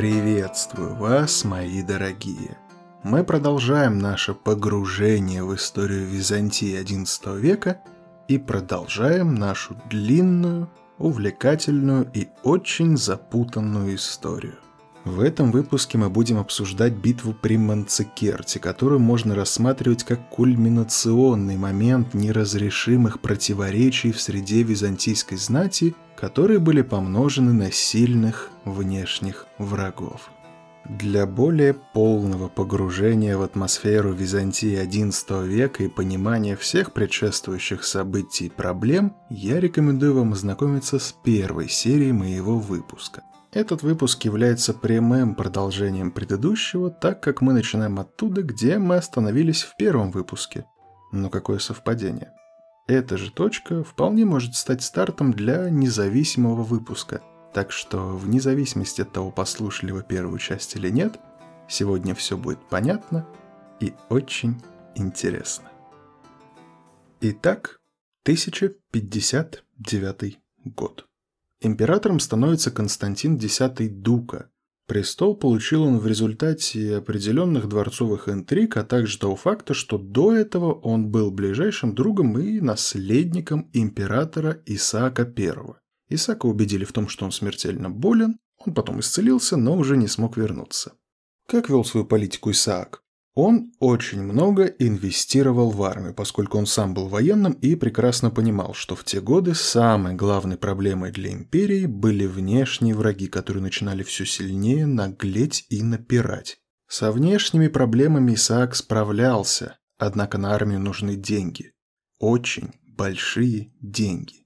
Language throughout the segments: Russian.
Приветствую вас, мои дорогие. Мы продолжаем наше погружение в историю Византии XI века и продолжаем нашу длинную, увлекательную и очень запутанную историю. В этом выпуске мы будем обсуждать битву при Манцикерте, которую можно рассматривать как кульминационный момент неразрешимых противоречий в среде византийской знати, которые были помножены на сильных внешних врагов. Для более полного погружения в атмосферу Византии XI века и понимания всех предшествующих событий и проблем, я рекомендую вам ознакомиться с первой серией моего выпуска. Этот выпуск является прямым продолжением предыдущего, так как мы начинаем оттуда, где мы остановились в первом выпуске. Но какое совпадение. Эта же точка вполне может стать стартом для независимого выпуска. Так что, вне зависимости от того, послушали вы первую часть или нет, сегодня все будет понятно и очень интересно. Итак, 1059 год. Императором становится Константин X Дука. Престол получил он в результате определенных дворцовых интриг, а также того факта, что до этого он был ближайшим другом и наследником императора Исаака I. Исаака убедили в том, что он смертельно болен, он потом исцелился, но уже не смог вернуться. Как вел свою политику Исаак? Он очень много инвестировал в армию, поскольку он сам был военным и прекрасно понимал, что в те годы самой главной проблемой для империи были внешние враги, которые начинали все сильнее наглеть и напирать. Со внешними проблемами Исаак справлялся, однако на армию нужны деньги. Очень большие деньги.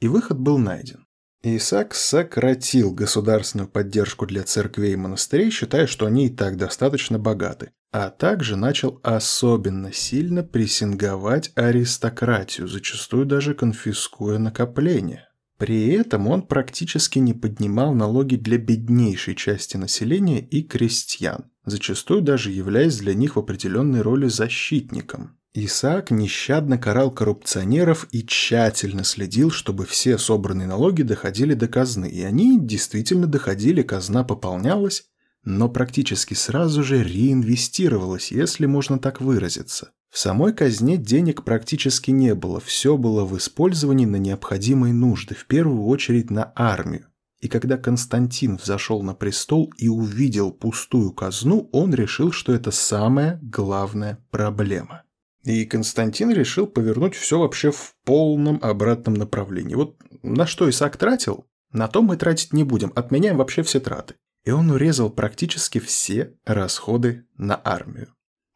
И выход был найден. Исаак сократил государственную поддержку для церквей и монастырей, считая, что они и так достаточно богаты, а также начал особенно сильно прессинговать аристократию, зачастую даже конфискуя накопления. При этом он практически не поднимал налоги для беднейшей части населения и крестьян, зачастую даже являясь для них в определенной роли защитником. Исаак нещадно карал коррупционеров и тщательно следил, чтобы все собранные налоги доходили до казны, и они действительно доходили, казна пополнялась, но практически сразу же реинвестировалась, если можно так выразиться. В самой казне денег практически не было, все было в использовании на необходимые нужды, в первую очередь на армию. И когда Константин взошел на престол и увидел пустую казну, он решил, что это самая главная проблема. И Константин решил повернуть все вообще в полном обратном направлении. Вот на что Исаак тратил, на то мы тратить не будем, отменяем вообще все траты. И он урезал практически все расходы на армию.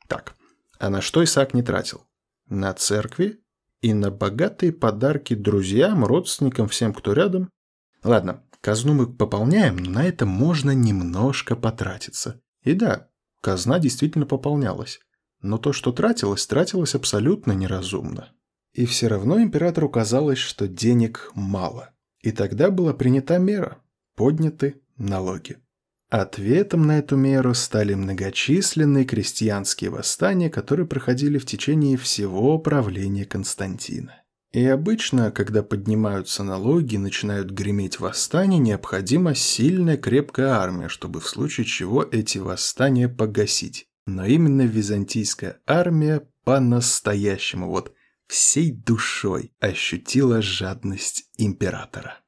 Так, а на что Исаак не тратил? На церкви и на богатые подарки друзьям, родственникам, всем, кто рядом. Ладно, казну мы пополняем, но на это можно немножко потратиться. И да, казна действительно пополнялась. Но то, что тратилось, тратилось абсолютно неразумно. И все равно императору казалось, что денег мало. И тогда была принята мера – подняты налоги. Ответом на эту меру стали многочисленные крестьянские восстания, которые проходили в течение всего правления Константина. И обычно, когда поднимаются налоги и начинают греметь восстания, необходима сильная крепкая армия, чтобы в случае чего эти восстания погасить. Но именно византийская армия по-настоящему, вот всей душой ощутила жадность императора.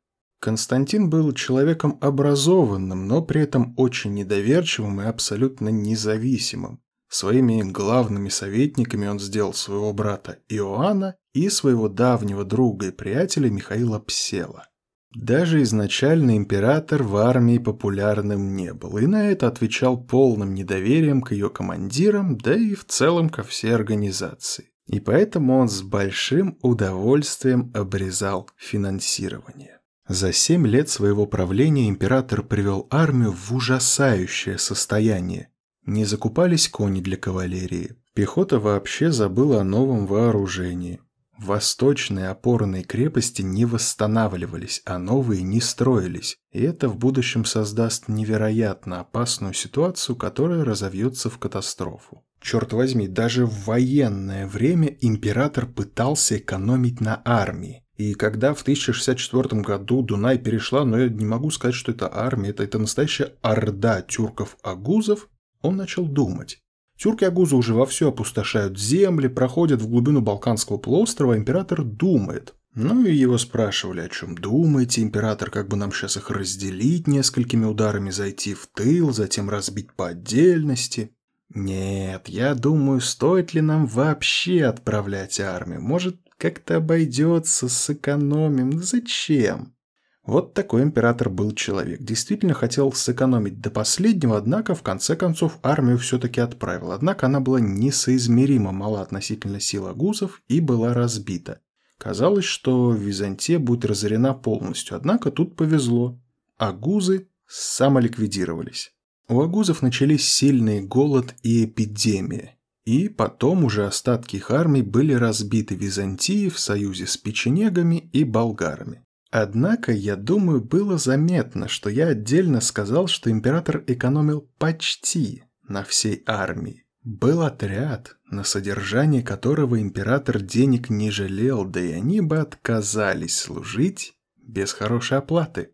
Константин был человеком образованным, но при этом очень недоверчивым и абсолютно независимым. Своими главными советниками он сделал своего брата Иоанна и своего давнего друга и приятеля Михаила Псела. Даже изначально император в армии популярным не был, и на это отвечал полным недоверием к ее командирам, да и в целом ко всей организации. И поэтому он с большим удовольствием обрезал финансирование. За семь лет своего правления император привел армию в ужасающее состояние. Не закупались кони для кавалерии. Пехота вообще забыла о новом вооружении. Восточные опорные крепости не восстанавливались, а новые не строились, и это в будущем создаст невероятно опасную ситуацию, которая разовьется в катастрофу. Черт возьми, даже в военное время император пытался экономить на армии, И когда в 1064 году Дунай перешла, но я не могу сказать, что это армия, это, это настоящая орда тюрков-агузов, он начал думать. Тюрки-агузы уже вовсю опустошают земли, проходят в глубину Балканского полуострова, а император думает. Ну и его спрашивали, о чем думаете, император, как бы нам сейчас их разделить несколькими ударами, зайти в тыл, затем разбить по отдельности. Нет, я думаю, стоит ли нам вообще отправлять армию? Может, как-то обойдется, сэкономим. Зачем? Вот такой император был человек. Действительно хотел сэкономить до последнего, однако в конце концов армию все-таки отправил. Однако она была несоизмеримо мала относительно сил агузов и была разбита. Казалось, что Византия будет разорена полностью, однако тут повезло. Агузы самоликвидировались. У агузов начались сильный голод и эпидемия. И потом уже остатки их армий были разбиты Византией в союзе с печенегами и болгарами. Однако, я думаю, было заметно, что я отдельно сказал, что император экономил почти на всей армии. Был отряд, на содержание которого император денег не жалел, да и они бы отказались служить без хорошей оплаты.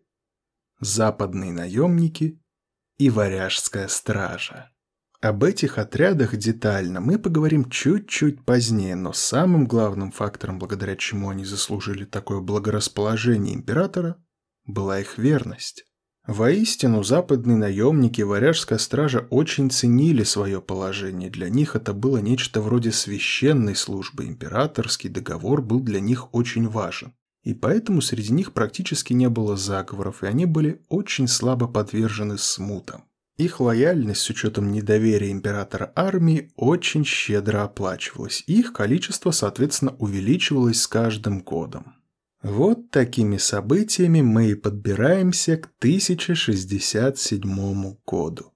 Западные наемники и варяжская стража. Об этих отрядах детально мы поговорим чуть-чуть позднее, но самым главным фактором, благодаря чему они заслужили такое благорасположение императора, была их верность. Воистину, западные наемники варяжская стража очень ценили свое положение. Для них это было нечто вроде священной службы. Императорский договор был для них очень важен. И поэтому среди них практически не было заговоров, и они были очень слабо подвержены смутам. Их лояльность с учетом недоверия императора армии очень щедро оплачивалась, и их количество, соответственно, увеличивалось с каждым годом. Вот такими событиями мы и подбираемся к 1067 году.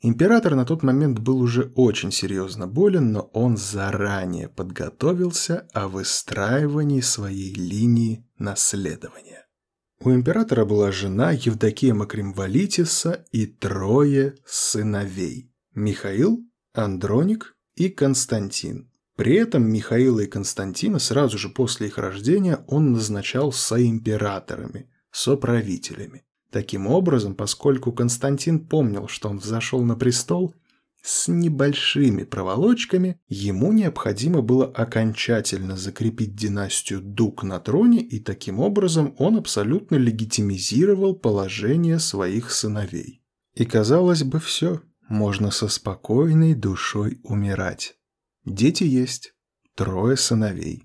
Император на тот момент был уже очень серьезно болен, но он заранее подготовился о выстраивании своей линии наследования. У императора была жена Евдокия Макримвалитиса и трое сыновей – Михаил, Андроник и Константин. При этом Михаила и Константина сразу же после их рождения он назначал соимператорами, соправителями. Таким образом, поскольку Константин помнил, что он взошел на престол, с небольшими проволочками ему необходимо было окончательно закрепить династию Дук на троне, и таким образом он абсолютно легитимизировал положение своих сыновей. И казалось бы, все, можно со спокойной душой умирать. Дети есть, трое сыновей.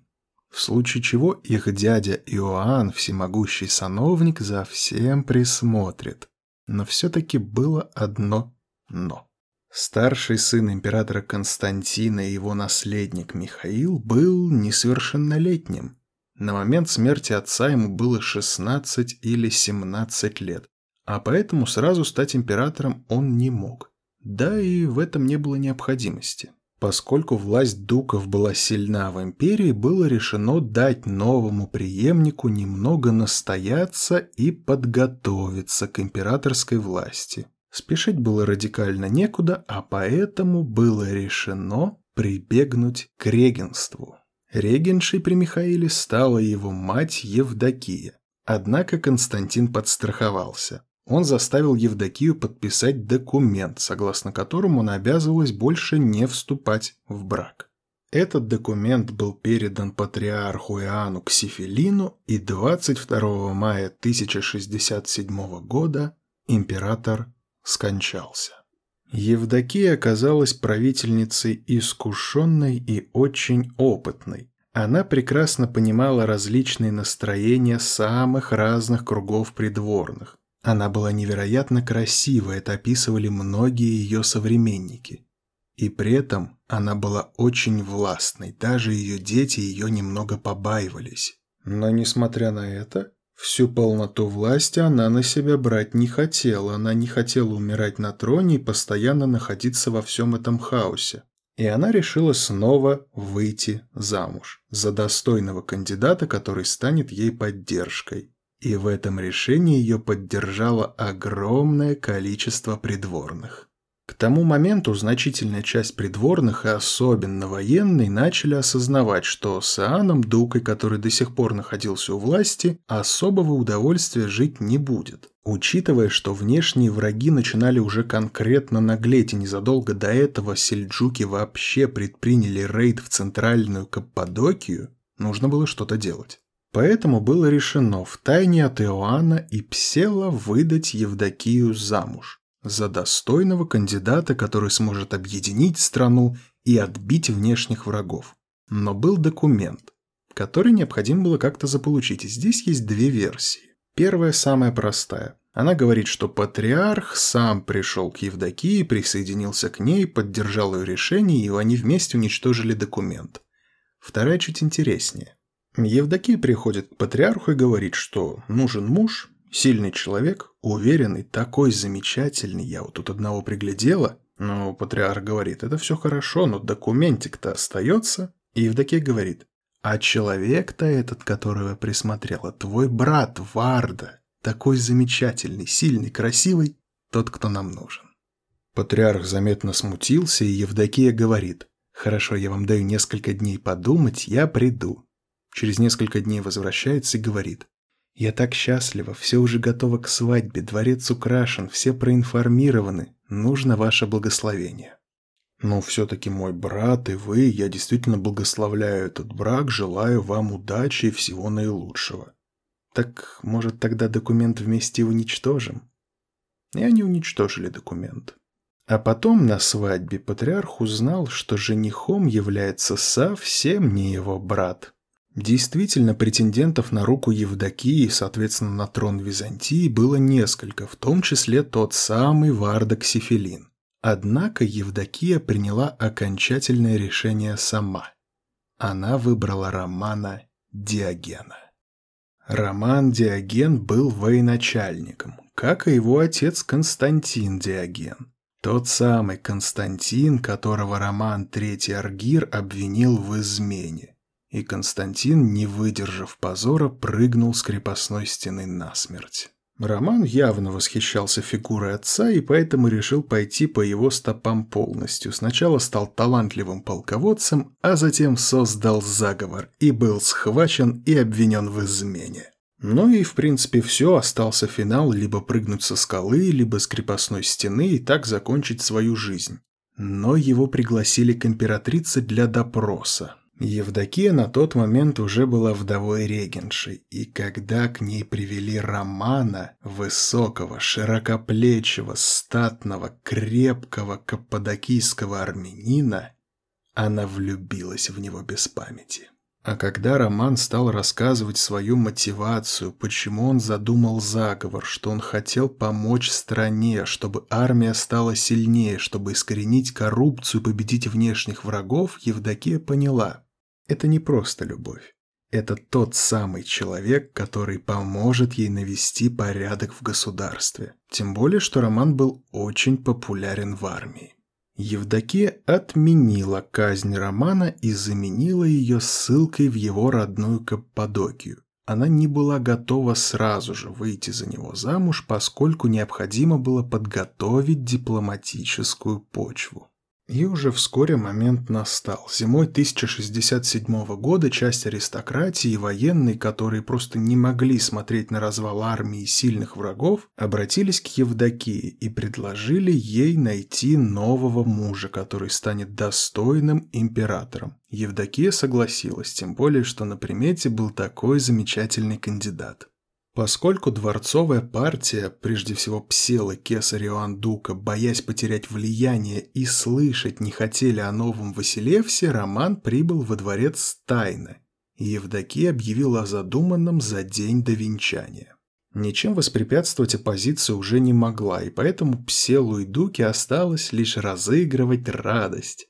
В случае чего их дядя Иоанн, всемогущий сановник, за всем присмотрит. Но все-таки было одно «но». Старший сын императора Константина и его наследник Михаил был несовершеннолетним. На момент смерти отца ему было 16 или 17 лет, а поэтому сразу стать императором он не мог. Да и в этом не было необходимости. Поскольку власть дуков была сильна в империи, было решено дать новому преемнику немного настояться и подготовиться к императорской власти. Спешить было радикально некуда, а поэтому было решено прибегнуть к регенству. Регеншей при Михаиле стала его мать Евдокия. Однако Константин подстраховался. Он заставил Евдокию подписать документ, согласно которому она обязывалась больше не вступать в брак. Этот документ был передан патриарху Иоанну Ксифилину, и 22 мая 1067 года император скончался. Евдокия оказалась правительницей искушенной и очень опытной. Она прекрасно понимала различные настроения самых разных кругов придворных. Она была невероятно красива, это описывали многие ее современники. И при этом она была очень властной, даже ее дети ее немного побаивались. Но несмотря на это, Всю полноту власти она на себя брать не хотела, она не хотела умирать на троне и постоянно находиться во всем этом хаосе. И она решила снова выйти замуж за достойного кандидата, который станет ей поддержкой. И в этом решении ее поддержало огромное количество придворных. К тому моменту значительная часть придворных и особенно военные начали осознавать, что с Иоанном Дукой, который до сих пор находился у власти, особого удовольствия жить не будет. Учитывая, что внешние враги начинали уже конкретно наглеть, и незадолго до этого сельджуки вообще предприняли рейд в центральную Каппадокию, нужно было что-то делать. Поэтому было решено втайне от Иоанна и Псела выдать Евдокию замуж за достойного кандидата, который сможет объединить страну и отбить внешних врагов. Но был документ, который необходимо было как-то заполучить, и здесь есть две версии. Первая самая простая. Она говорит, что патриарх сам пришел к Евдокии, присоединился к ней, поддержал ее решение, и они вместе уничтожили документ. Вторая чуть интереснее. Евдокия приходит к патриарху и говорит, что нужен муж, Сильный человек, уверенный, такой замечательный, я вот тут одного приглядела. Но патриарх говорит, это все хорошо, но документик-то остается. И Евдокия говорит, а человек-то этот, которого присмотрела, твой брат Варда, такой замечательный, сильный, красивый, тот, кто нам нужен. Патриарх заметно смутился, и Евдокия говорит, «Хорошо, я вам даю несколько дней подумать, я приду». Через несколько дней возвращается и говорит, я так счастлива, все уже готово к свадьбе, дворец украшен, все проинформированы. Нужно ваше благословение. Но все-таки мой брат и вы, я действительно благословляю этот брак, желаю вам удачи и всего наилучшего. Так, может, тогда документ вместе уничтожим? И они уничтожили документ. А потом на свадьбе патриарх узнал, что женихом является совсем не его брат, Действительно, претендентов на руку Евдокии, соответственно, на трон Византии, было несколько, в том числе тот самый Вардак Сифилин. Однако Евдокия приняла окончательное решение сама. Она выбрала Романа Диогена. Роман Диоген был военачальником, как и его отец Константин Диоген. Тот самый Константин, которого Роман III Аргир обвинил в измене и Константин, не выдержав позора, прыгнул с крепостной стены насмерть. Роман явно восхищался фигурой отца и поэтому решил пойти по его стопам полностью. Сначала стал талантливым полководцем, а затем создал заговор и был схвачен и обвинен в измене. Ну и в принципе все, остался финал либо прыгнуть со скалы, либо с крепостной стены и так закончить свою жизнь. Но его пригласили к императрице для допроса. Евдокия на тот момент уже была вдовой регенши, и когда к ней привели Романа, высокого, широкоплечего, статного, крепкого каппадокийского армянина, она влюбилась в него без памяти. А когда Роман стал рассказывать свою мотивацию, почему он задумал заговор, что он хотел помочь стране, чтобы армия стала сильнее, чтобы искоренить коррупцию и победить внешних врагов, Евдокия поняла – это не просто любовь. Это тот самый человек, который поможет ей навести порядок в государстве. Тем более, что роман был очень популярен в армии. Евдокия отменила казнь Романа и заменила ее ссылкой в его родную Каппадокию. Она не была готова сразу же выйти за него замуж, поскольку необходимо было подготовить дипломатическую почву. И уже вскоре момент настал. Зимой 1067 года часть аристократии и военные, которые просто не могли смотреть на развал армии сильных врагов, обратились к Евдокии и предложили ей найти нового мужа, который станет достойным императором. Евдокия согласилась, тем более, что на примете был такой замечательный кандидат. Поскольку дворцовая партия, прежде всего Псел и Кесарь Иоанн Дука, боясь потерять влияние и слышать не хотели о новом Василевсе, Роман прибыл во дворец тайно, и Евдокия объявила о задуманном за день до венчания. Ничем воспрепятствовать оппозиция уже не могла, и поэтому Пселу и Дуке осталось лишь разыгрывать радость.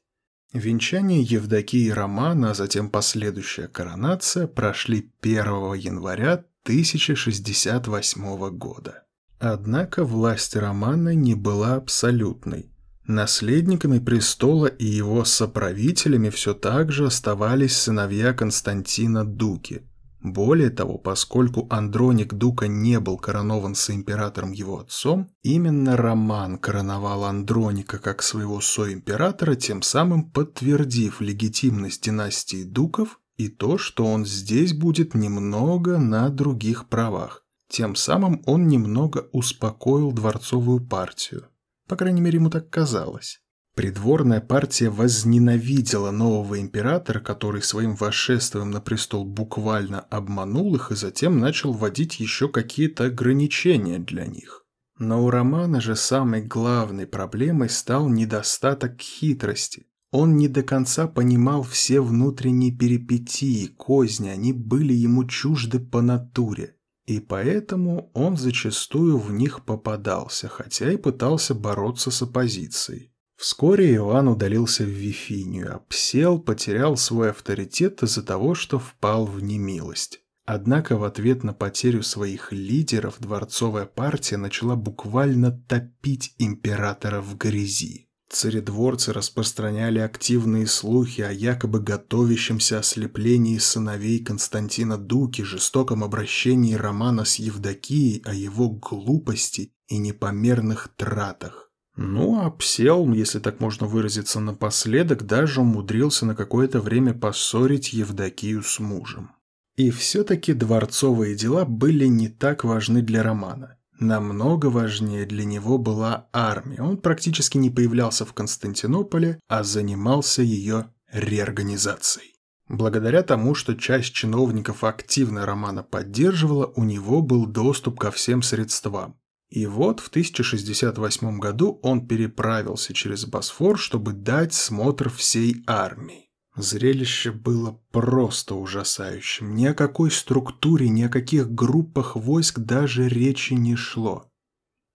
Венчание Евдокии и Романа, а затем последующая коронация прошли 1 января 1068 года. Однако власть Романа не была абсолютной. Наследниками престола и его соправителями все так же оставались сыновья Константина Дуки. Более того, поскольку Андроник Дука не был коронован соимператором его отцом, именно Роман короновал Андроника как своего соимператора, тем самым подтвердив легитимность династии Дуков и то, что он здесь будет немного на других правах. Тем самым он немного успокоил дворцовую партию. По крайней мере, ему так казалось. Придворная партия возненавидела нового императора, который своим восшествием на престол буквально обманул их и затем начал вводить еще какие-то ограничения для них. Но у Романа же самой главной проблемой стал недостаток хитрости. Он не до конца понимал все внутренние перипетии, козни, они были ему чужды по натуре. И поэтому он зачастую в них попадался, хотя и пытался бороться с оппозицией. Вскоре Иоанн удалился в Вифинию, обсел, потерял свой авторитет из-за того, что впал в немилость. Однако в ответ на потерю своих лидеров дворцовая партия начала буквально топить императора в грязи. Царедворцы распространяли активные слухи о якобы готовящемся ослеплении сыновей Константина Дуки, жестоком обращении Романа с Евдокией, о его глупости и непомерных тратах. Ну, а Псел, если так можно выразиться напоследок, даже умудрился на какое-то время поссорить Евдокию с мужем. И все-таки дворцовые дела были не так важны для Романа. Намного важнее для него была армия. Он практически не появлялся в Константинополе, а занимался ее реорганизацией. Благодаря тому, что часть чиновников активно Романа поддерживала, у него был доступ ко всем средствам. И вот в 1068 году он переправился через Босфор, чтобы дать смотр всей армии. Зрелище было просто ужасающим. Ни о какой структуре, ни о каких группах войск даже речи не шло.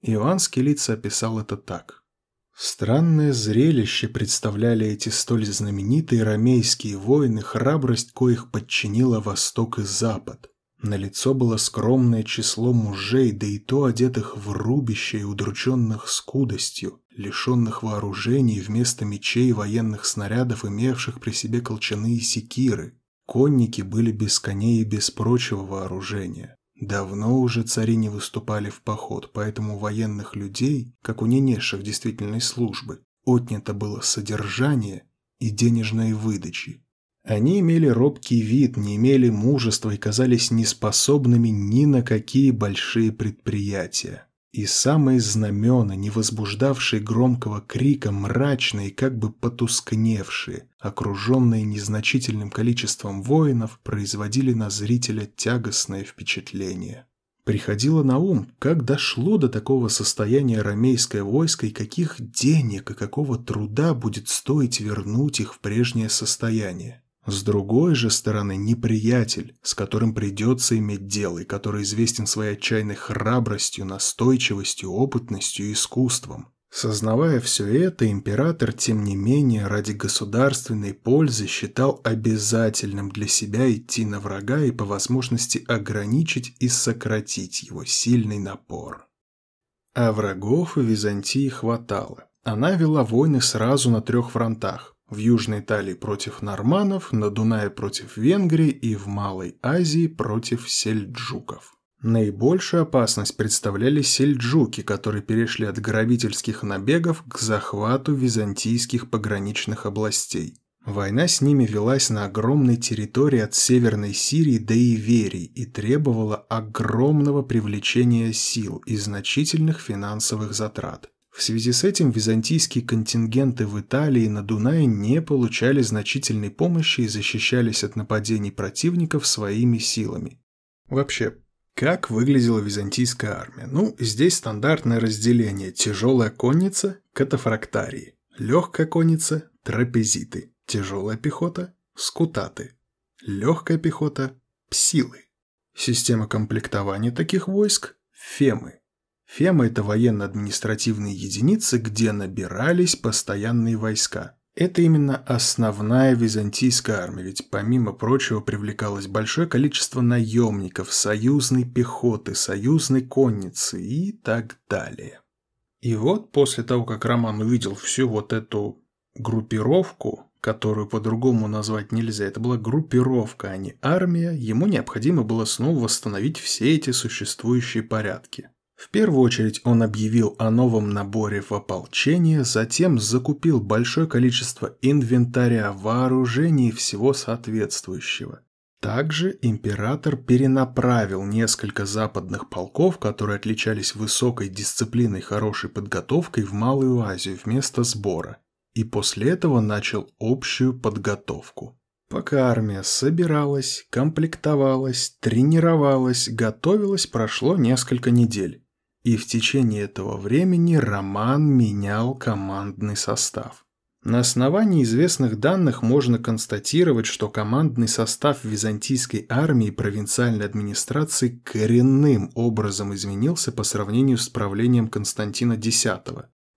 Иоанн Скелица описал это так. Странное зрелище представляли эти столь знаменитые ромейские воины, храбрость коих подчинила Восток и Запад. На лицо было скромное число мужей, да и то одетых в рубище и удрученных скудостью, лишенных вооружений вместо мечей и военных снарядов, имевших при себе колчаны и секиры. Конники были без коней и без прочего вооружения. Давно уже цари не выступали в поход, поэтому военных людей, как у не несших действительной службы, отнято было содержание и денежные выдачи. Они имели робкий вид, не имели мужества и казались неспособными ни на какие большие предприятия. И самые знамена, не возбуждавшие громкого крика, мрачные, как бы потускневшие, окруженные незначительным количеством воинов, производили на зрителя тягостное впечатление. Приходило на ум, как дошло до такого состояния ромейское войско и каких денег и какого труда будет стоить вернуть их в прежнее состояние. С другой же стороны, неприятель, с которым придется иметь дело и который известен своей отчаянной храбростью, настойчивостью, опытностью и искусством. Сознавая все это, император, тем не менее, ради государственной пользы считал обязательным для себя идти на врага и по возможности ограничить и сократить его сильный напор. А врагов у Византии хватало. Она вела войны сразу на трех фронтах в Южной Италии против норманов, на Дунае против Венгрии и в Малой Азии против сельджуков. Наибольшую опасность представляли сельджуки, которые перешли от грабительских набегов к захвату византийских пограничных областей. Война с ними велась на огромной территории от Северной Сирии до Иверии и требовала огромного привлечения сил и значительных финансовых затрат. В связи с этим византийские контингенты в Италии на Дунае не получали значительной помощи и защищались от нападений противников своими силами. Вообще, как выглядела византийская армия? Ну, здесь стандартное разделение. Тяжелая конница – катафрактарии, легкая конница – трапезиты, тяжелая пехота – скутаты, легкая пехота – псилы. Система комплектования таких войск – фемы. Фема – это военно-административные единицы, где набирались постоянные войска. Это именно основная византийская армия, ведь помимо прочего привлекалось большое количество наемников, союзной пехоты, союзной конницы и так далее. И вот после того, как Роман увидел всю вот эту группировку, которую по-другому назвать нельзя, это была группировка, а не армия, ему необходимо было снова восстановить все эти существующие порядки. В первую очередь он объявил о новом наборе в ополчение, затем закупил большое количество инвентаря, вооружений и всего соответствующего. Также император перенаправил несколько западных полков, которые отличались высокой дисциплиной и хорошей подготовкой в Малую Азию вместо сбора, и после этого начал общую подготовку. Пока армия собиралась, комплектовалась, тренировалась, готовилась, прошло несколько недель. И в течение этого времени Роман менял командный состав. На основании известных данных можно констатировать, что командный состав византийской армии и провинциальной администрации коренным образом изменился по сравнению с правлением Константина X.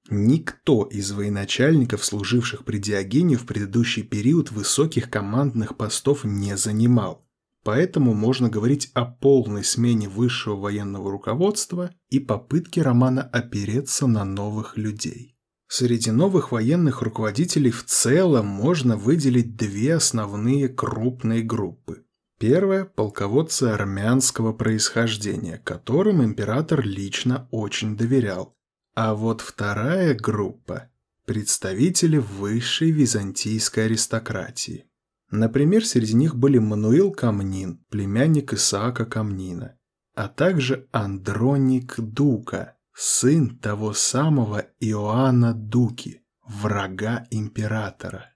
Никто из военачальников, служивших при Диогене в предыдущий период, высоких командных постов не занимал. Поэтому можно говорить о полной смене высшего военного руководства и попытке Романа опереться на новых людей. Среди новых военных руководителей в целом можно выделить две основные крупные группы. Первая – полководцы армянского происхождения, которым император лично очень доверял. А вот вторая группа – представители высшей византийской аристократии. Например, среди них были Мануил Камнин, племянник Исаака Камнина, а также Андроник Дука, сын того самого Иоанна Дуки, врага императора.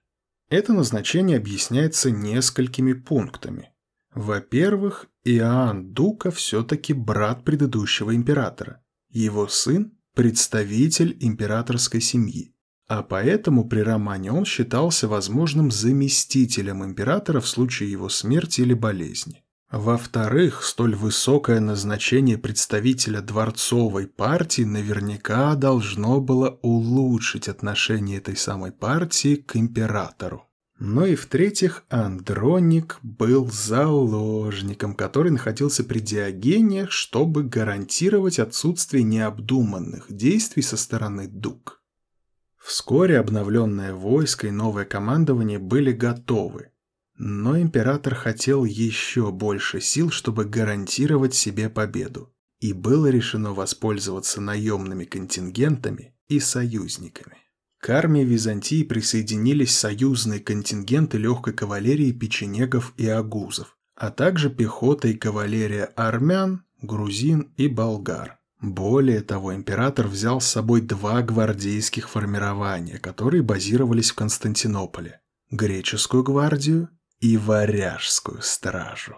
Это назначение объясняется несколькими пунктами. Во-первых, Иоанн Дука все-таки брат предыдущего императора. Его сын – представитель императорской семьи, а поэтому при романе он считался возможным заместителем императора в случае его смерти или болезни. Во-вторых, столь высокое назначение представителя дворцовой партии наверняка должно было улучшить отношение этой самой партии к императору. Ну и в-третьих, Андроник был заложником, который находился при Диогене, чтобы гарантировать отсутствие необдуманных действий со стороны Дук. Вскоре обновленное войско и новое командование были готовы, но император хотел еще больше сил, чтобы гарантировать себе победу, и было решено воспользоваться наемными контингентами и союзниками. К армии Византии присоединились союзные контингенты легкой кавалерии печенегов и агузов, а также пехота и кавалерия армян, грузин и болгар. Более того, император взял с собой два гвардейских формирования, которые базировались в Константинополе – греческую гвардию и варяжскую стражу.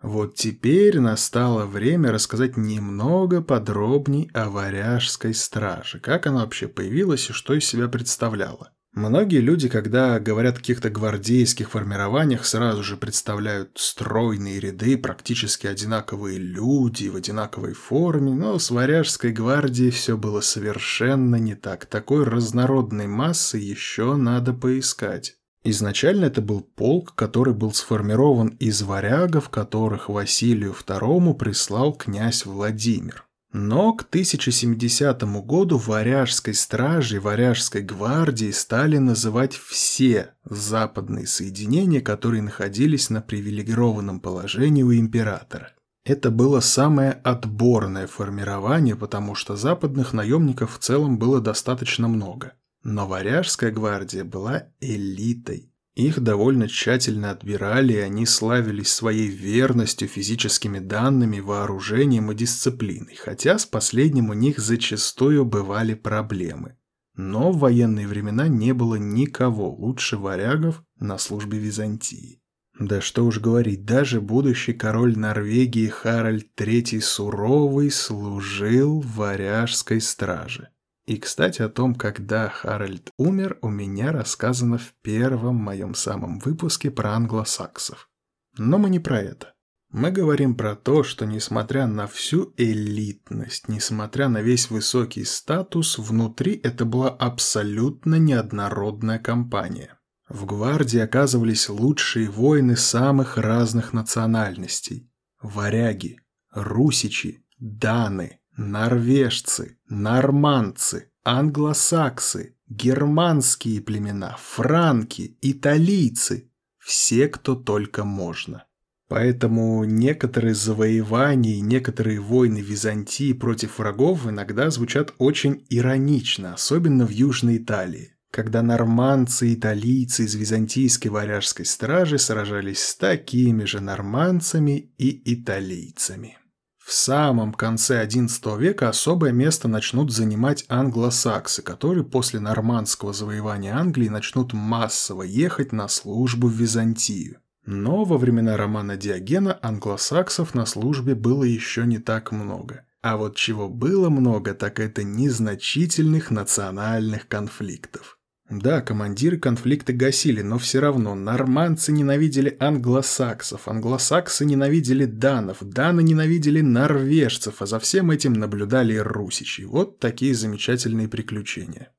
Вот теперь настало время рассказать немного подробней о варяжской страже, как она вообще появилась и что из себя представляла. Многие люди, когда говорят о каких-то гвардейских формированиях, сразу же представляют стройные ряды, практически одинаковые люди в одинаковой форме, но с варяжской гвардией все было совершенно не так. Такой разнородной массы еще надо поискать. Изначально это был полк, который был сформирован из варягов, которых Василию II прислал князь Владимир. Но к 1070 году варяжской стражей, варяжской гвардии стали называть все западные соединения, которые находились на привилегированном положении у императора. Это было самое отборное формирование, потому что западных наемников в целом было достаточно много. Но Варяжская гвардия была элитой. Их довольно тщательно отбирали, и они славились своей верностью, физическими данными, вооружением и дисциплиной, хотя с последним у них зачастую бывали проблемы. Но в военные времена не было никого лучше варягов на службе Византии. Да что уж говорить, даже будущий король Норвегии Харальд III Суровый служил варяжской страже. И, кстати, о том, когда Харальд умер, у меня рассказано в первом моем самом выпуске про англосаксов. Но мы не про это. Мы говорим про то, что несмотря на всю элитность, несмотря на весь высокий статус, внутри это была абсолютно неоднородная компания. В гвардии оказывались лучшие воины самых разных национальностей. Варяги, русичи, даны, норвежцы, нормандцы, англосаксы, германские племена, франки, италийцы. Все, кто только можно. Поэтому некоторые завоевания и некоторые войны Византии против врагов иногда звучат очень иронично, особенно в Южной Италии, когда нормандцы и италийцы из византийской варяжской стражи сражались с такими же нормандцами и италийцами. В самом конце XI века особое место начнут занимать англосаксы, которые после нормандского завоевания Англии начнут массово ехать на службу в Византию. Но во времена романа Диогена англосаксов на службе было еще не так много. А вот чего было много, так это незначительных национальных конфликтов. Да, командиры конфликты гасили, но все равно нормандцы ненавидели англосаксов, англосаксы ненавидели данов, даны ненавидели норвежцев, а за всем этим наблюдали русичи. Вот такие замечательные приключения.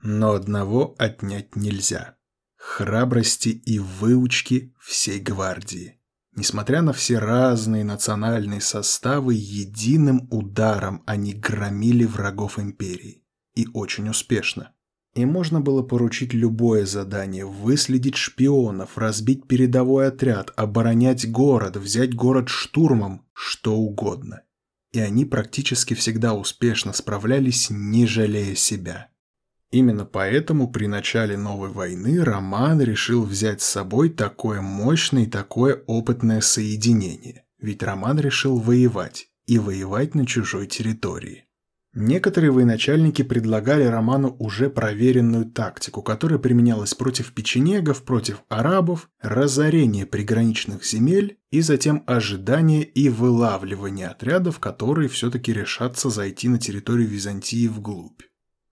Но одного отнять нельзя храбрости и выучки всей гвардии. Несмотря на все разные национальные составы, единым ударом они громили врагов империи. И очень успешно. И можно было поручить любое задание – выследить шпионов, разбить передовой отряд, оборонять город, взять город штурмом, что угодно. И они практически всегда успешно справлялись, не жалея себя. Именно поэтому при начале новой войны Роман решил взять с собой такое мощное и такое опытное соединение. Ведь Роман решил воевать, и воевать на чужой территории. Некоторые военачальники предлагали Роману уже проверенную тактику, которая применялась против печенегов, против арабов, разорение приграничных земель и затем ожидание и вылавливание отрядов, которые все-таки решатся зайти на территорию Византии вглубь.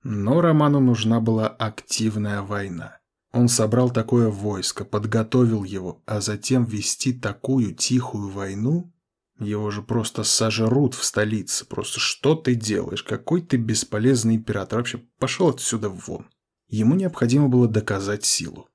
Но Роману нужна была активная война. Он собрал такое войско, подготовил его, а затем вести такую тихую войну? Его же просто сожрут в столице. Просто что ты делаешь? Какой ты бесполезный император. Вообще пошел отсюда вон. Ему необходимо было доказать силу.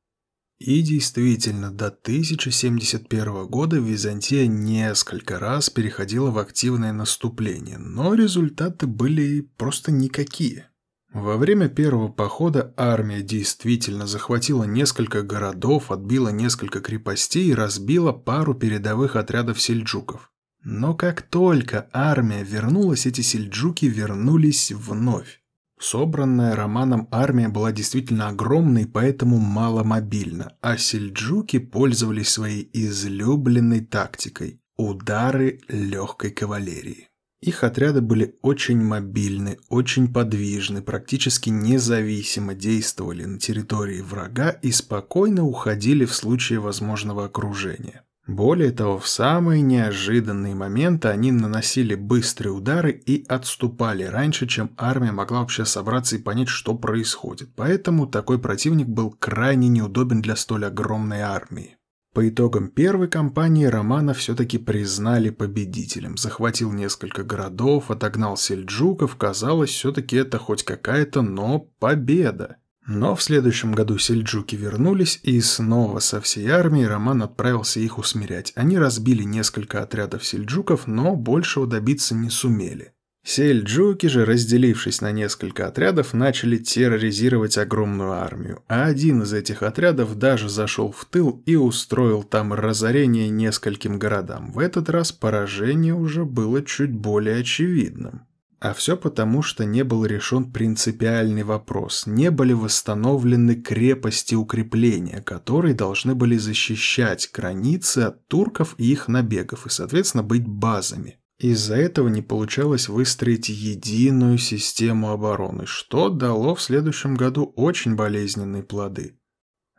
И действительно, до 1071 года Византия несколько раз переходила в активное наступление, но результаты были просто никакие. Во время первого похода армия действительно захватила несколько городов, отбила несколько крепостей и разбила пару передовых отрядов сельджуков. Но как только армия вернулась, эти сельджуки вернулись вновь. Собранная Романом армия была действительно огромной, поэтому маломобильна, а сельджуки пользовались своей излюбленной тактикой – удары легкой кавалерии. Их отряды были очень мобильны, очень подвижны, практически независимо действовали на территории врага и спокойно уходили в случае возможного окружения. Более того, в самые неожиданные моменты они наносили быстрые удары и отступали раньше, чем армия могла вообще собраться и понять, что происходит. Поэтому такой противник был крайне неудобен для столь огромной армии. По итогам первой кампании Романа все-таки признали победителем. Захватил несколько городов, отогнал сельджуков. Казалось, все-таки это хоть какая-то, но победа. Но в следующем году сельджуки вернулись, и снова со всей армией Роман отправился их усмирять. Они разбили несколько отрядов сельджуков, но большего добиться не сумели. Сельджуки же, разделившись на несколько отрядов, начали терроризировать огромную армию, а один из этих отрядов даже зашел в тыл и устроил там разорение нескольким городам. В этот раз поражение уже было чуть более очевидным. А все потому, что не был решен принципиальный вопрос, не были восстановлены крепости укрепления, которые должны были защищать границы от турков и их набегов и, соответственно, быть базами. Из-за этого не получалось выстроить единую систему обороны, что дало в следующем году очень болезненные плоды.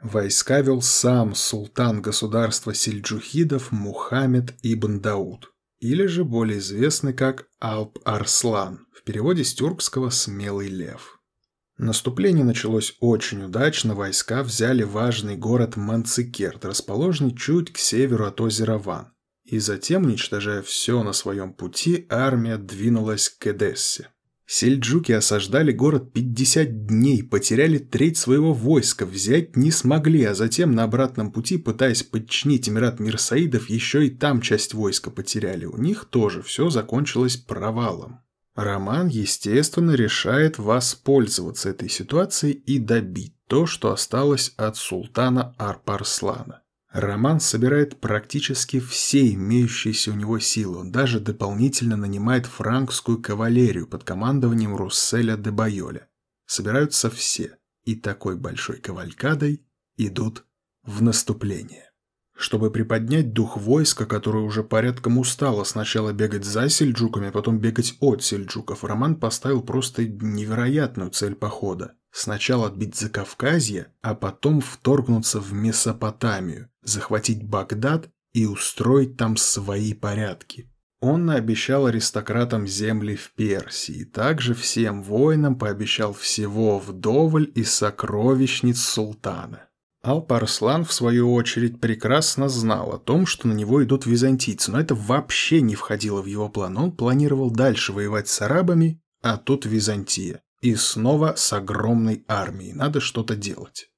Войска вел сам султан государства сельджухидов Мухаммед ибн Дауд, или же более известный как Алп-Арслан, в переводе с тюркского «смелый лев». Наступление началось очень удачно, войска взяли важный город Манцикерт, расположенный чуть к северу от озера Ван. И затем, уничтожая все на своем пути, армия двинулась к Эдессе. Сельджуки осаждали город 50 дней, потеряли треть своего войска, взять не смогли, а затем на обратном пути, пытаясь подчинить Эмират Мирсаидов, еще и там часть войска потеряли. У них тоже все закончилось провалом. Роман, естественно, решает воспользоваться этой ситуацией и добить то, что осталось от султана Арпарслана. Роман собирает практически все имеющиеся у него силы. Он даже дополнительно нанимает франкскую кавалерию под командованием Русселя де Байоля. Собираются все, и такой большой кавалькадой идут в наступление. Чтобы приподнять дух войска, которое уже порядком устало сначала бегать за сельджуками, а потом бегать от сельджуков, Роман поставил просто невероятную цель похода. Сначала отбить Закавказье, а потом вторгнуться в Месопотамию, захватить Багдад и устроить там свои порядки. Он наобещал аристократам земли в Персии, также всем воинам пообещал всего вдоволь из сокровищниц султана. Алпарслан, в свою очередь, прекрасно знал о том, что на него идут византийцы, но это вообще не входило в его план. Он планировал дальше воевать с арабами, а тут Византия. И снова с огромной армией. Надо что-то делать.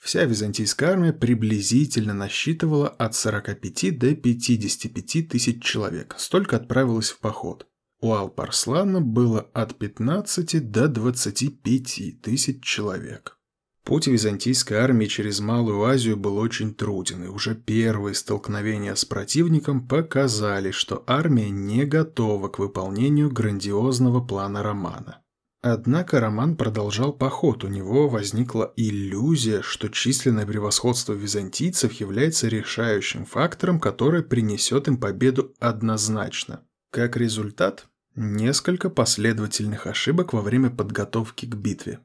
Вся византийская армия приблизительно насчитывала от 45 до 55 тысяч человек. Столько отправилось в поход. У Алпарслана было от 15 до 25 тысяч человек. Путь византийской армии через Малую Азию был очень труден, и уже первые столкновения с противником показали, что армия не готова к выполнению грандиозного плана Романа. Однако Роман продолжал поход, у него возникла иллюзия, что численное превосходство византийцев является решающим фактором, который принесет им победу однозначно. Как результат, несколько последовательных ошибок во время подготовки к битве.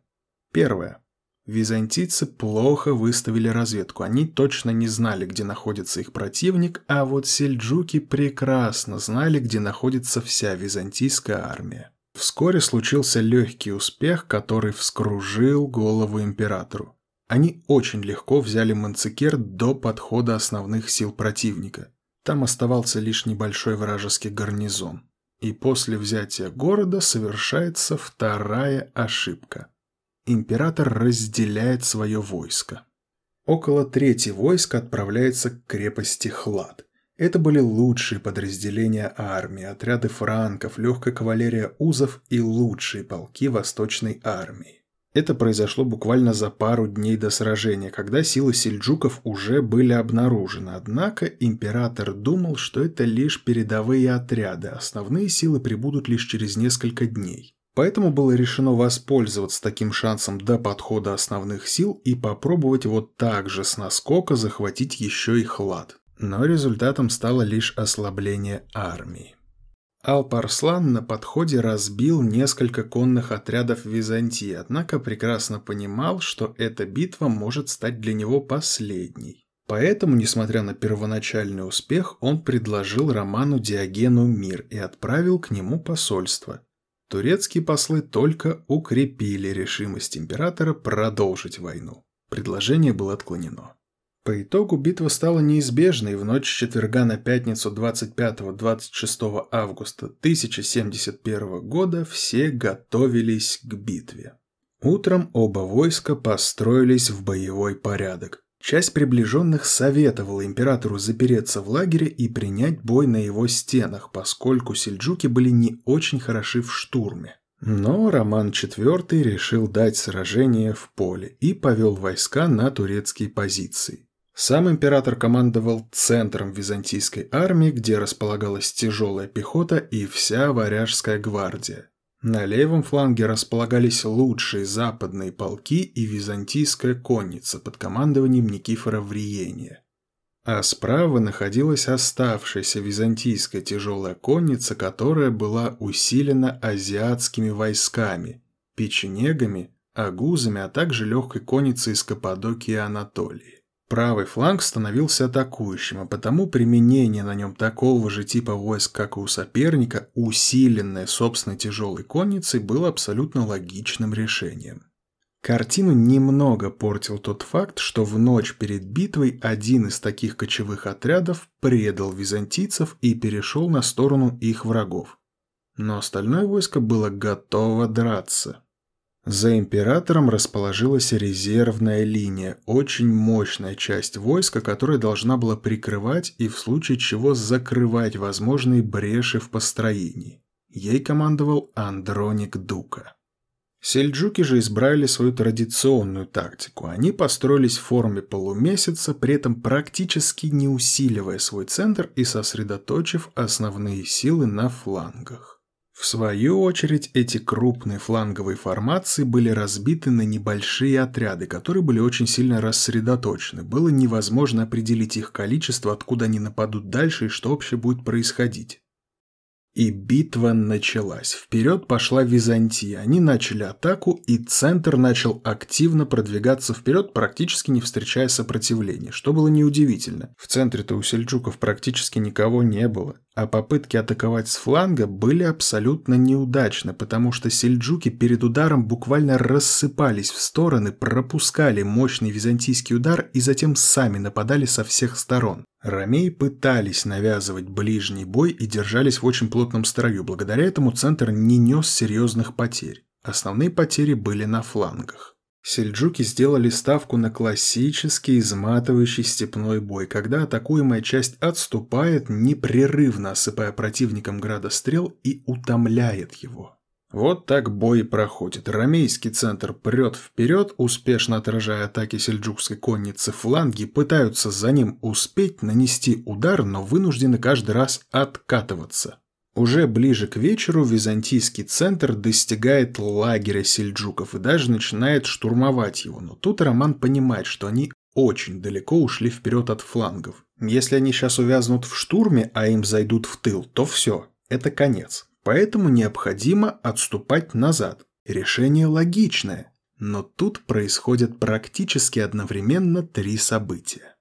Первое. Византийцы плохо выставили разведку, они точно не знали, где находится их противник, а вот сельджуки прекрасно знали, где находится вся византийская армия. Вскоре случился легкий успех, который вскружил голову императору. Они очень легко взяли Манцикер до подхода основных сил противника. Там оставался лишь небольшой вражеский гарнизон. И после взятия города совершается вторая ошибка. Император разделяет свое войско. Около трети войска отправляется к крепости Хлад – это были лучшие подразделения армии, отряды франков, легкая кавалерия узов и лучшие полки Восточной армии. Это произошло буквально за пару дней до сражения, когда силы сельджуков уже были обнаружены. Однако император думал, что это лишь передовые отряды, основные силы прибудут лишь через несколько дней. Поэтому было решено воспользоваться таким шансом до подхода основных сил и попробовать вот так же с наскока захватить еще и Хлад но результатом стало лишь ослабление армии. Алпарслан на подходе разбил несколько конных отрядов Византии, однако прекрасно понимал, что эта битва может стать для него последней. Поэтому, несмотря на первоначальный успех, он предложил Роману Диогену мир и отправил к нему посольство. Турецкие послы только укрепили решимость императора продолжить войну. Предложение было отклонено. По итогу битва стала неизбежной, в ночь с четверга на пятницу 25-26 августа 1071 года все готовились к битве. Утром оба войска построились в боевой порядок. Часть приближенных советовала императору запереться в лагере и принять бой на его стенах, поскольку сельджуки были не очень хороши в штурме. Но Роман IV решил дать сражение в поле и повел войска на турецкие позиции. Сам император командовал центром византийской армии, где располагалась тяжелая пехота и вся варяжская гвардия. На левом фланге располагались лучшие западные полки и византийская конница под командованием Никифора Вриения. А справа находилась оставшаяся византийская тяжелая конница, которая была усилена азиатскими войсками, печенегами, агузами, а также легкой конницей из Каппадокии и Анатолии. Правый фланг становился атакующим, а потому применение на нем такого же типа войск, как и у соперника, усиленное собственной тяжелой конницей, было абсолютно логичным решением. Картину немного портил тот факт, что в ночь перед битвой один из таких кочевых отрядов предал византийцев и перешел на сторону их врагов. Но остальное войско было готово драться. За императором расположилась резервная линия, очень мощная часть войска, которая должна была прикрывать и в случае чего закрывать возможные бреши в построении. Ей командовал Андроник Дука. Сельджуки же избрали свою традиционную тактику. Они построились в форме полумесяца, при этом практически не усиливая свой центр и сосредоточив основные силы на флангах. В свою очередь, эти крупные фланговые формации были разбиты на небольшие отряды, которые были очень сильно рассредоточены. Было невозможно определить их количество, откуда они нападут дальше и что вообще будет происходить. И битва началась. Вперед пошла Византия. Они начали атаку, и центр начал активно продвигаться вперед, практически не встречая сопротивления, что было неудивительно. В центре-то у сельджуков практически никого не было. А попытки атаковать с фланга были абсолютно неудачны, потому что сельджуки перед ударом буквально рассыпались в стороны, пропускали мощный византийский удар и затем сами нападали со всех сторон. Ромеи пытались навязывать ближний бой и держались в очень плотном строю, благодаря этому центр не нес серьезных потерь. Основные потери были на флангах. Сельджуки сделали ставку на классический изматывающий степной бой, когда атакуемая часть отступает, непрерывно осыпая противником градострел и утомляет его. Вот так бой проходит. Ромейский центр прет вперед, успешно отражая атаки сельджукской конницы. Фланги пытаются за ним успеть нанести удар, но вынуждены каждый раз откатываться. Уже ближе к вечеру византийский центр достигает лагеря сельджуков и даже начинает штурмовать его. Но тут Роман понимает, что они очень далеко ушли вперед от флангов. Если они сейчас увязнут в штурме, а им зайдут в тыл, то все, это конец. Поэтому необходимо отступать назад. Решение логичное, но тут происходят практически одновременно три события.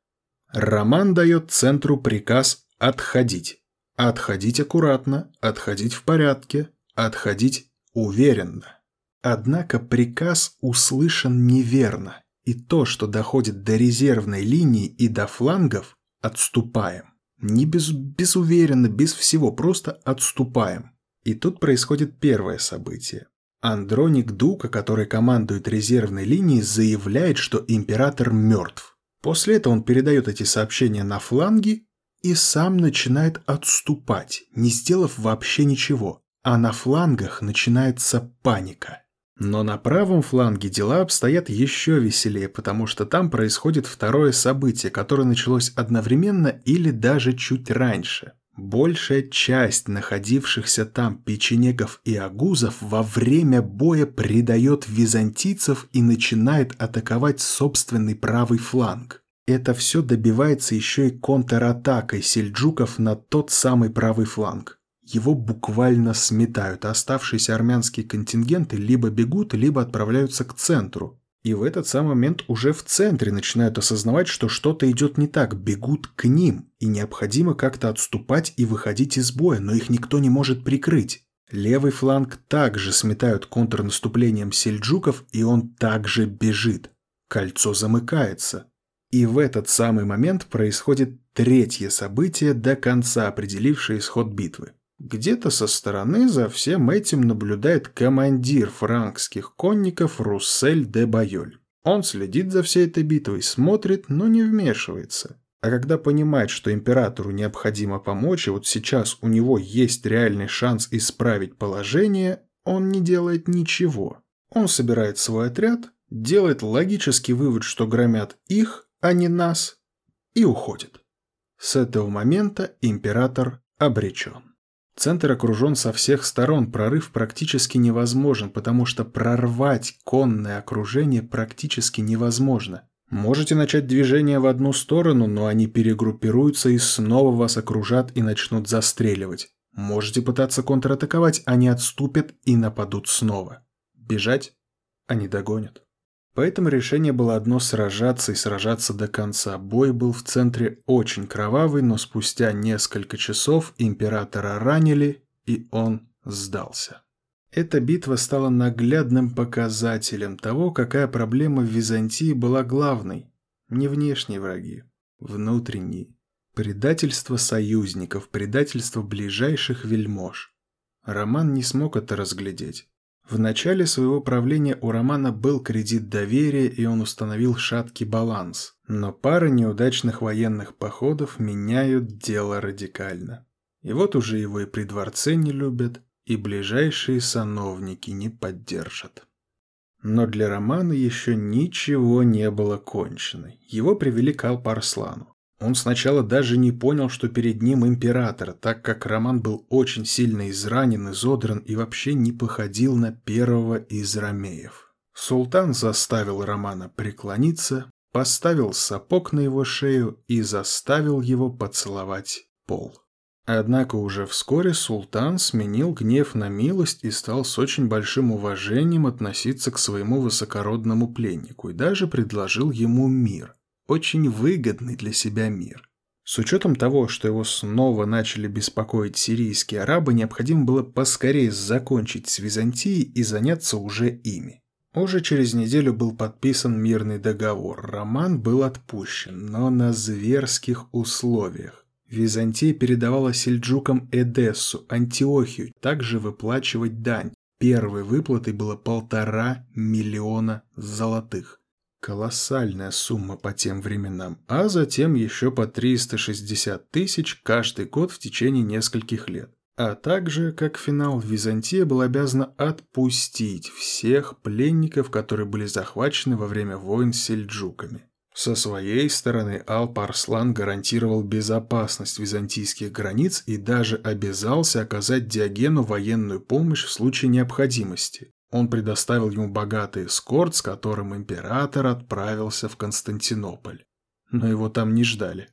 Роман дает центру приказ «отходить». Отходить аккуратно, отходить в порядке, отходить уверенно. Однако приказ услышан неверно, и то, что доходит до резервной линии и до флангов, отступаем. Не без, безуверенно, без всего, просто отступаем. И тут происходит первое событие. Андроник Дука, который командует резервной линией, заявляет, что император мертв. После этого он передает эти сообщения на фланги и сам начинает отступать, не сделав вообще ничего. А на флангах начинается паника. Но на правом фланге дела обстоят еще веселее, потому что там происходит второе событие, которое началось одновременно или даже чуть раньше. Большая часть находившихся там печенегов и агузов во время боя предает византийцев и начинает атаковать собственный правый фланг. Это все добивается еще и контратакой сельджуков на тот самый правый фланг. Его буквально сметают, оставшиеся армянские контингенты либо бегут, либо отправляются к центру. И в этот самый момент уже в центре начинают осознавать, что что-то идет не так, бегут к ним, и необходимо как-то отступать и выходить из боя, но их никто не может прикрыть. Левый фланг также сметают контрнаступлением сельджуков, и он также бежит. Кольцо замыкается. И в этот самый момент происходит третье событие, до конца определившее исход битвы. Где-то со стороны за всем этим наблюдает командир франкских конников Руссель де Байоль. Он следит за всей этой битвой, смотрит, но не вмешивается. А когда понимает, что императору необходимо помочь, и вот сейчас у него есть реальный шанс исправить положение, он не делает ничего. Он собирает свой отряд, делает логический вывод, что громят их, а не нас, и уходит. С этого момента император обречен. Центр окружен со всех сторон, прорыв практически невозможен, потому что прорвать конное окружение практически невозможно. Можете начать движение в одну сторону, но они перегруппируются и снова вас окружат и начнут застреливать. Можете пытаться контратаковать, они отступят и нападут снова. Бежать они догонят. Поэтому решение было одно – сражаться и сражаться до конца. Бой был в центре очень кровавый, но спустя несколько часов императора ранили, и он сдался. Эта битва стала наглядным показателем того, какая проблема в Византии была главной. Не внешние враги, внутренние. Предательство союзников, предательство ближайших вельмож. Роман не смог это разглядеть. В начале своего правления у Романа был кредит доверия, и он установил шаткий баланс. Но пара неудачных военных походов меняют дело радикально. И вот уже его и при дворце не любят, и ближайшие сановники не поддержат. Но для Романа еще ничего не было кончено. Его привели к Алпарслану. Он сначала даже не понял, что перед ним император, так как Роман был очень сильно изранен, изодран и вообще не походил на первого из ромеев. Султан заставил Романа преклониться, поставил сапог на его шею и заставил его поцеловать пол. Однако уже вскоре султан сменил гнев на милость и стал с очень большим уважением относиться к своему высокородному пленнику и даже предложил ему мир, очень выгодный для себя мир. С учетом того, что его снова начали беспокоить сирийские арабы, необходимо было поскорее закончить с Византией и заняться уже ими. Уже через неделю был подписан мирный договор. Роман был отпущен, но на зверских условиях. Византия передавала сельджукам Эдессу, Антиохию, также выплачивать дань. Первой выплатой было полтора миллиона золотых. Колоссальная сумма по тем временам, а затем еще по 360 тысяч каждый год в течение нескольких лет. А также, как финал, Византия была обязана отпустить всех пленников, которые были захвачены во время войн с сельджуками. Со своей стороны Алп-Арслан гарантировал безопасность византийских границ и даже обязался оказать Диогену военную помощь в случае необходимости. Он предоставил ему богатый эскорт, с которым император отправился в Константинополь. Но его там не ждали.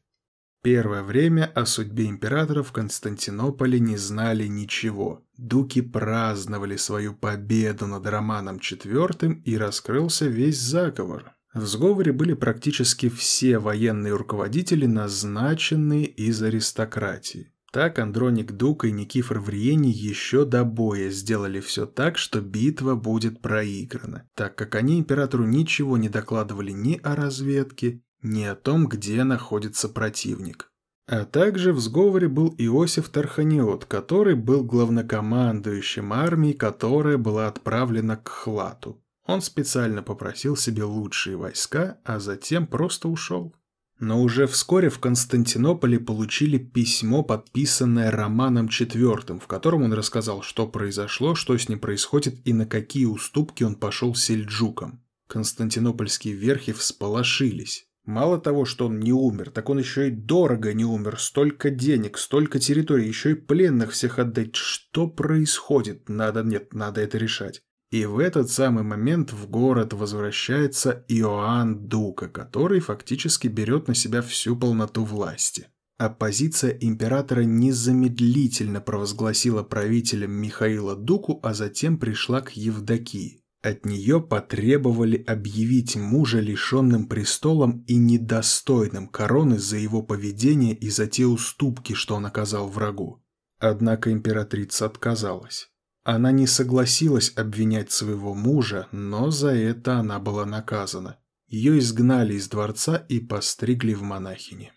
Первое время о судьбе императора в Константинополе не знали ничего. Дуки праздновали свою победу над Романом IV и раскрылся весь заговор. В сговоре были практически все военные руководители, назначенные из аристократии. Так Андроник Дук и Никифор Вриени еще до боя сделали все так, что битва будет проиграна, так как они императору ничего не докладывали ни о разведке, ни о том, где находится противник. А также в сговоре был Иосиф Тарханиот, который был главнокомандующим армией, которая была отправлена к Хлату. Он специально попросил себе лучшие войска, а затем просто ушел. Но уже вскоре в Константинополе получили письмо, подписанное Романом IV, в котором он рассказал, что произошло, что с ним происходит и на какие уступки он пошел сельджукам. Константинопольские верхи всполошились. Мало того, что он не умер, так он еще и дорого не умер. Столько денег, столько территорий, еще и пленных всех отдать. Что происходит? Надо, нет, надо это решать. И в этот самый момент в город возвращается Иоанн Дука, который фактически берет на себя всю полноту власти. Оппозиция императора незамедлительно провозгласила правителем Михаила Дуку, а затем пришла к Евдокии. От нее потребовали объявить мужа лишенным престолом и недостойным короны за его поведение и за те уступки, что он оказал врагу. Однако императрица отказалась. Она не согласилась обвинять своего мужа, но за это она была наказана. Ее изгнали из дворца и постригли в монахини.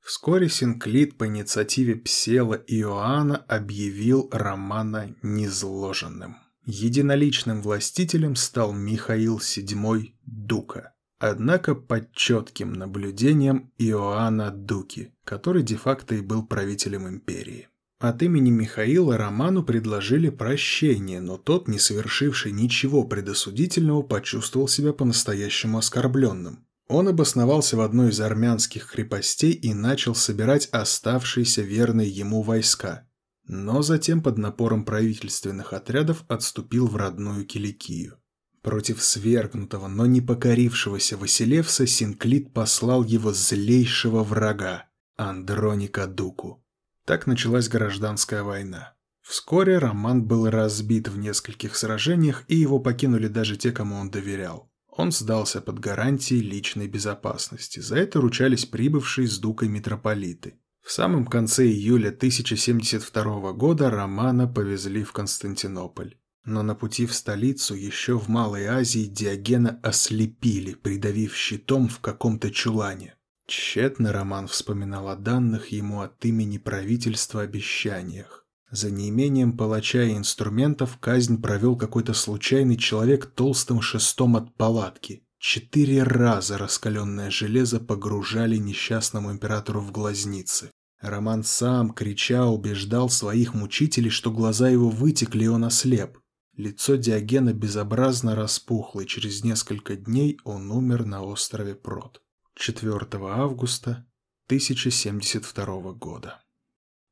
Вскоре Синклит по инициативе Псела Иоанна объявил Романа незложенным. Единоличным властителем стал Михаил VII Дука, однако под четким наблюдением Иоанна Дуки, который де-факто и был правителем империи. От имени Михаила Роману предложили прощение, но тот, не совершивший ничего предосудительного, почувствовал себя по-настоящему оскорбленным. Он обосновался в одной из армянских крепостей и начал собирать оставшиеся верные ему войска. Но затем под напором правительственных отрядов отступил в родную Киликию. Против свергнутого, но не покорившегося Василевса Синклит послал его злейшего врага – Андроника Дуку. Так началась гражданская война. Вскоре Роман был разбит в нескольких сражениях, и его покинули даже те, кому он доверял. Он сдался под гарантией личной безопасности. За это ручались прибывшие с Дукой митрополиты. В самом конце июля 1072 года Романа повезли в Константинополь. Но на пути в столицу еще в Малой Азии Диогена ослепили, придавив щитом в каком-то чулане. Тщетно Роман вспоминал о данных ему от имени правительства обещаниях. За неимением палача и инструментов казнь провел какой-то случайный человек толстым шестом от палатки. Четыре раза раскаленное железо погружали несчастному императору в глазницы. Роман сам, крича, убеждал своих мучителей, что глаза его вытекли, и он ослеп. Лицо Диогена безобразно распухло, и через несколько дней он умер на острове Прот. 4 августа 1072 года.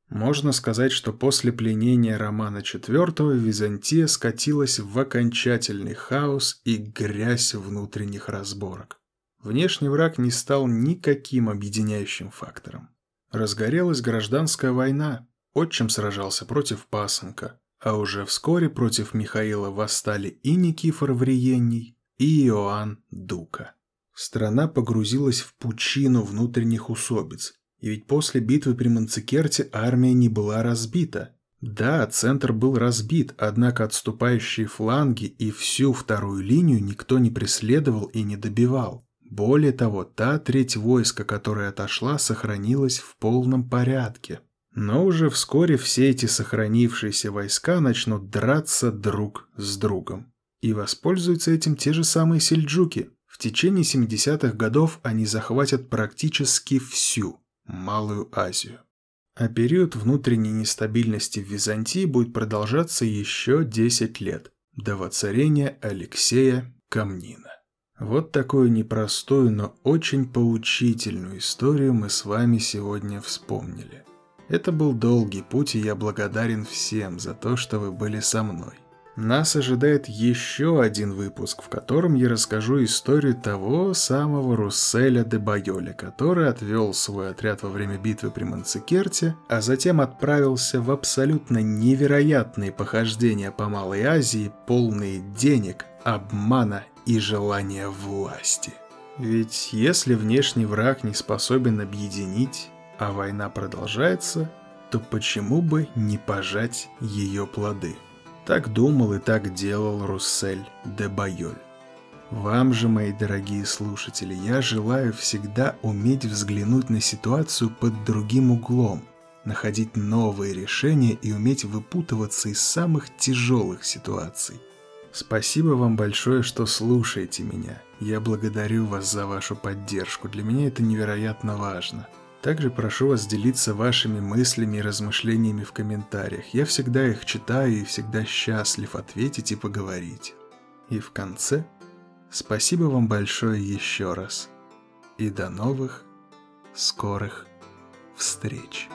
Можно сказать, что после пленения Романа IV Византия скатилась в окончательный хаос и грязь внутренних разборок. Внешний враг не стал никаким объединяющим фактором. Разгорелась гражданская война, отчим сражался против пасынка, а уже вскоре против Михаила восстали и Никифор Вриенний, и Иоанн Дука. Страна погрузилась в пучину внутренних усобиц, и ведь после битвы при Манцикерте армия не была разбита. Да, центр был разбит, однако отступающие фланги и всю вторую линию никто не преследовал и не добивал. Более того, та треть войска, которая отошла, сохранилась в полном порядке. Но уже вскоре все эти сохранившиеся войска начнут драться друг с другом. И воспользуются этим те же самые сельджуки. В течение 70-х годов они захватят практически всю Малую Азию. А период внутренней нестабильности в Византии будет продолжаться еще 10 лет, до воцарения Алексея Камнина. Вот такую непростую, но очень поучительную историю мы с вами сегодня вспомнили. Это был долгий путь, и я благодарен всем за то, что вы были со мной. Нас ожидает еще один выпуск, в котором я расскажу историю того самого Русселя де Байоля, который отвел свой отряд во время битвы при Манцикерте, а затем отправился в абсолютно невероятные похождения по Малой Азии, полные денег, обмана и желания власти. Ведь если внешний враг не способен объединить, а война продолжается, то почему бы не пожать ее плоды? Так думал и так делал Руссель де Байоль. Вам же, мои дорогие слушатели, я желаю всегда уметь взглянуть на ситуацию под другим углом, находить новые решения и уметь выпутываться из самых тяжелых ситуаций. Спасибо вам большое, что слушаете меня. Я благодарю вас за вашу поддержку. Для меня это невероятно важно. Также прошу вас делиться вашими мыслями и размышлениями в комментариях. Я всегда их читаю и всегда счастлив ответить и поговорить. И в конце, спасибо вам большое еще раз. И до новых скорых встреч.